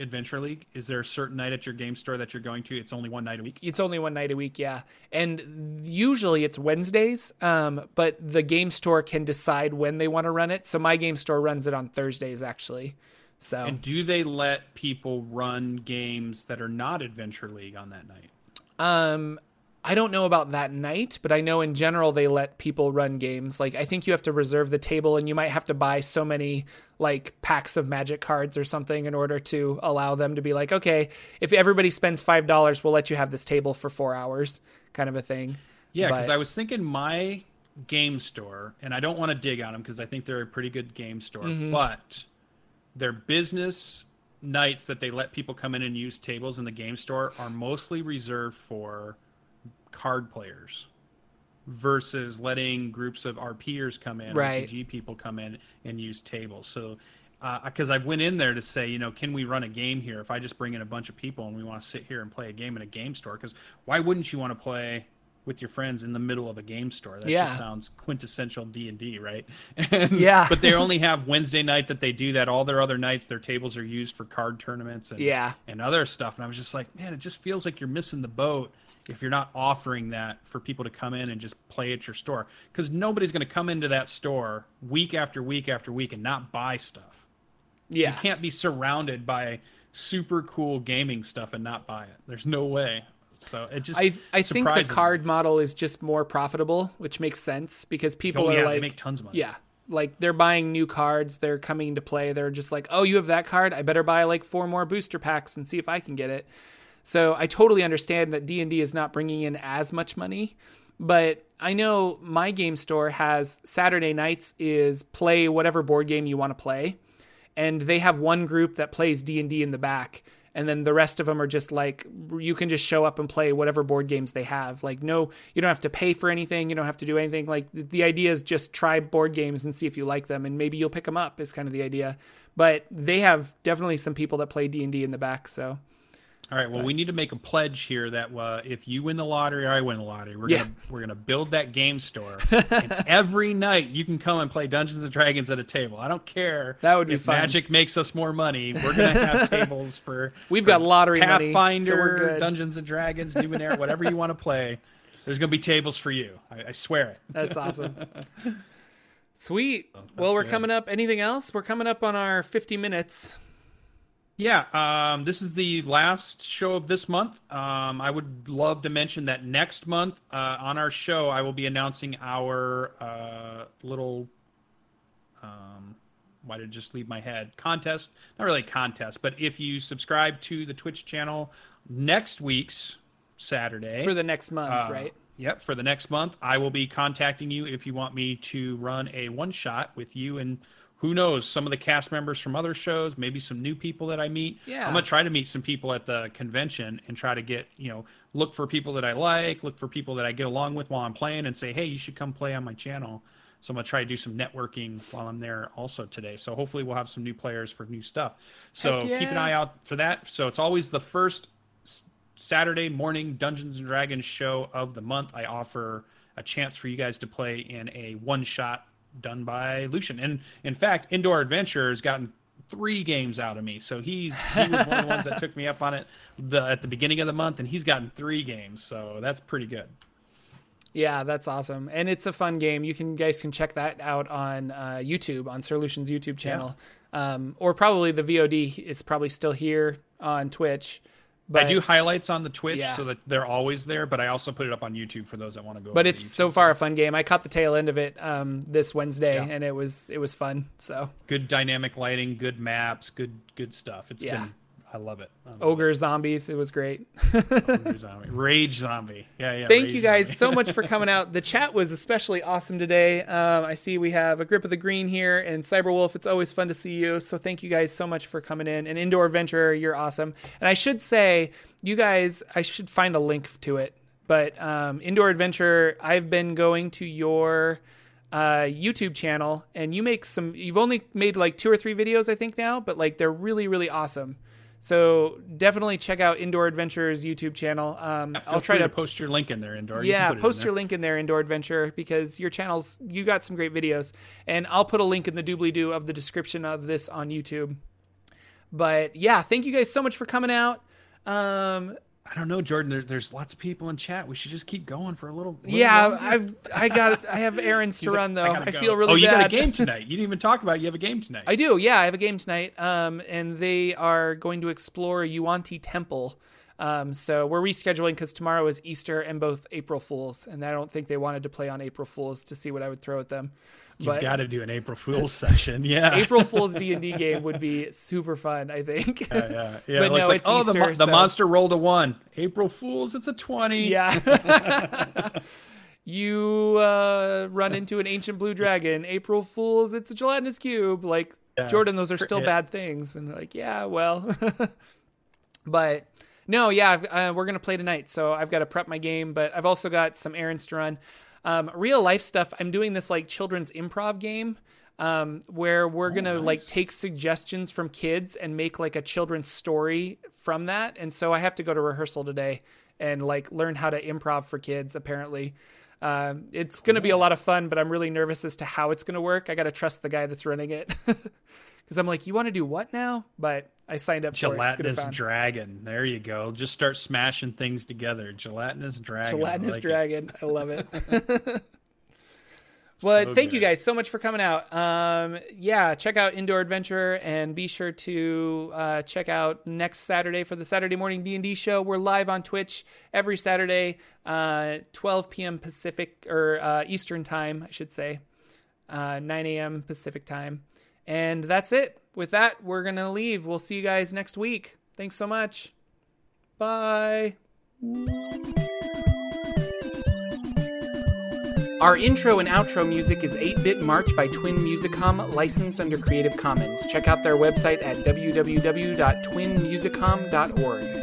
Adventure League? Is there a certain night at your game store that you're going to? It's only one night a week. It's only one night a week, yeah. And usually it's Wednesdays, um, but the game store can decide when they want to run it. So my game store runs it on Thursdays, actually. So and do they let people run games that are not Adventure League on that night? Um, I don't know about that night, but I know in general they let people run games. Like I think you have to reserve the table and you might have to buy so many like packs of magic cards or something in order to allow them to be like, okay, if everybody spends five dollars, we'll let you have this table for four hours, kind of a thing. Yeah, because I was thinking my game store, and I don't want to dig on them because I think they're a pretty good game store, Mm-hmm. but their business nights that they let people come in and use tables in the game store are mostly reserved for card players versus letting groups of RPers come in, Right. RPG people come in and use tables. So, uh, because I went in there to say, you know, can we run a game here? If I just bring in a bunch of people and we want to sit here and play a game in a game store, because why wouldn't you want to play with your friends in the middle of a game store? That Yeah. just sounds quintessential D and D, right? Yeah. but they only have Wednesday night that they do that. All their other nights, their tables are used for card tournaments and Yeah. and other stuff. And I was just like, man, it just feels like you're missing the boat if you're not offering that for people to come in and just play at your store. Because nobody's going to come into that store week after week after week and not buy stuff. Yeah. You can't be surrounded by super cool gaming stuff and not buy it. There's no way. So it just I I think the surprises me. card model is just more profitable, which makes sense because people Oh, are like they make tons of money. Yeah. Like they're buying new cards, they're coming to play. They're just like, "Oh, you have that card? I better buy like four more booster packs and see if I can get it." So, I totally understand that D&D is not bringing in as much money, but I know my game store has Saturday nights is play whatever board game you want to play, and they have one group that plays D&D in the back and then the rest of them are just like you can just show up and play whatever board games they have. Like no you don't have to pay for anything you don't have to do anything. Like the- idea is just try board games and see if you like them and maybe you'll pick them up is kind of the idea. But they have definitely some people that play d&d in the back so All right. Well, we need to make a pledge here that uh, if you win the lottery or I win the lottery, we're Yeah. gonna we're gonna build that game store, and every night you can come and play Dungeons and Dragons at a table. I don't care. That would be if fun. Magic makes us more money. We're gonna have tables for. We've for got lottery money, so Pathfinder. Dungeons and Dragons, Numenera, whatever you want to play. There's gonna be tables for you. I, I swear it. that's awesome sweet well we're good. coming up anything else we're coming up on our 50 minutes Yeah, um, this is the last show of this month. Um, I would love to mention that next month uh, on our show, I will be announcing our uh, little. Um, why did it just leave my head? Contest, not really a contest, but if you subscribe to the Twitch channel, next week's Saturday for the next month uh, right Yep, for the next month, I will be contacting you if you want me to run a one shot with you and who knows, some of the cast members from other shows, maybe some new people that I meet. Yeah. I'm gonna try to meet some people at the convention and try to get, you know, look for people that I like, look for people that I get along with while I'm playing and say, hey, you should come play on my channel. So I'm gonna try to do some networking while I'm there also today. So hopefully we'll have some new players for new stuff. So Heck keep an eye out for that. So it's always the first Saturday morning Dungeons and Dragons show of the month. I offer a chance for you guys to play in a one shot done by Lucien. And in fact, Indoor Adventure has gotten three games out of me. So he's he was one of the ones that took me up on it the, at the beginning of the month, and he's gotten three games. So that's pretty good. Yeah, that's awesome, and it's a fun game. You can you guys can check that out on uh, YouTube on Sir Lucien's YouTube channel, um, or probably the VOD is probably still here on Twitch. But I do highlights on the Twitch Yeah. so that they're always there, but I also put it up on YouTube for those that want to go. but it's so far a fun game. I caught the tail end of it um, this Wednesday, Yeah. and it was it was fun. So good dynamic lighting, good maps, good good stuff. It's Yeah. been I love it. I love ogre zombies, it was great. zombie. Rage zombie. Yeah, yeah. Thank you guys so much for coming out. The chat was especially awesome today. Um, I see we have a grip of the green here and Cyberwolf. It's always fun to see you. So thank you guys so much for coming in. And Indoor Adventurer, you're awesome. And I should say, you guys, I should find a link to it. But um, Indoor Adventure, I've been going to your uh, YouTube channel, and you make some. You've only made like two or three videos, I think now, but like they're really, really awesome. So definitely check out Indoor Adventure's YouTube channel. Um, Feel I'll try free to post your link in there, Indoor. You yeah, put it in post your link in there, Indoor Adventure, because your channels, you got some great videos. And I'll put a link in the doobly doo of the description of this on YouTube. But yeah, thank you guys so much for coming out. Um, I don't know, Jordan. There, there's lots of people in chat. We should just keep going for a little. little yeah, longer. I've I got I have errands to like, run though. gotta I, feel really Oh, you bad. got a game tonight. You didn't even talk about it. You have a game tonight. I do, yeah. I have a game tonight, um, and they are going to explore Yuan-Ti Temple. Um, so we're rescheduling because tomorrow is Easter and both April Fools, and I don't think they wanted to play on April Fools to see what I would throw at them. You've got to do an April Fool's session. Yeah. April Fool's D and D game would be super fun. I think. Yeah, yeah. yeah. But it no, like, it's oh, the, mo- Easter, the monster rolled a one. April Fool's, it's a 20. yeah. you uh, run into an ancient blue dragon. April Fools, it's a gelatinous cube. Like Yeah, Jordan, those are still bad things. And they're like, yeah, well, but no, yeah, uh, we're gonna play tonight, so I've got to prep my game. But I've also got some errands to run. Um, real life stuff. I'm doing this like children's improv game. Um, where we're gonna like take suggestions from kids and make like a children's story from that. And so I have to go to rehearsal today and like learn how to improv for kids. Apparently, um, it's going to be a lot of fun, but I'm really nervous as to how it's going to work. I got to trust the guy that's running it because I'm like, you want to do what now? But I signed up for it. Gonna be Gelatinous dragon. There you go. Just start smashing things together. Gelatinous dragon. I Gelatinous like it. dragon. I love it. well, So thank you guys so much for coming out. Um, yeah, check out Indoor Adventure and be sure to uh, check out next Saturday for the Saturday morning D and D show. We're live on Twitch every Saturday, uh, 12 p.m. Pacific or uh, Eastern time, I should say, uh, 9 a.m. Pacific time. And that's it. With that, we're gonna leave. We'll see you guys next week. Thanks so much. Bye. Our intro and outro music is 8 Bit March by Twin Musicom, licensed under Creative Commons. Check out their website at www.twinmusicom.org.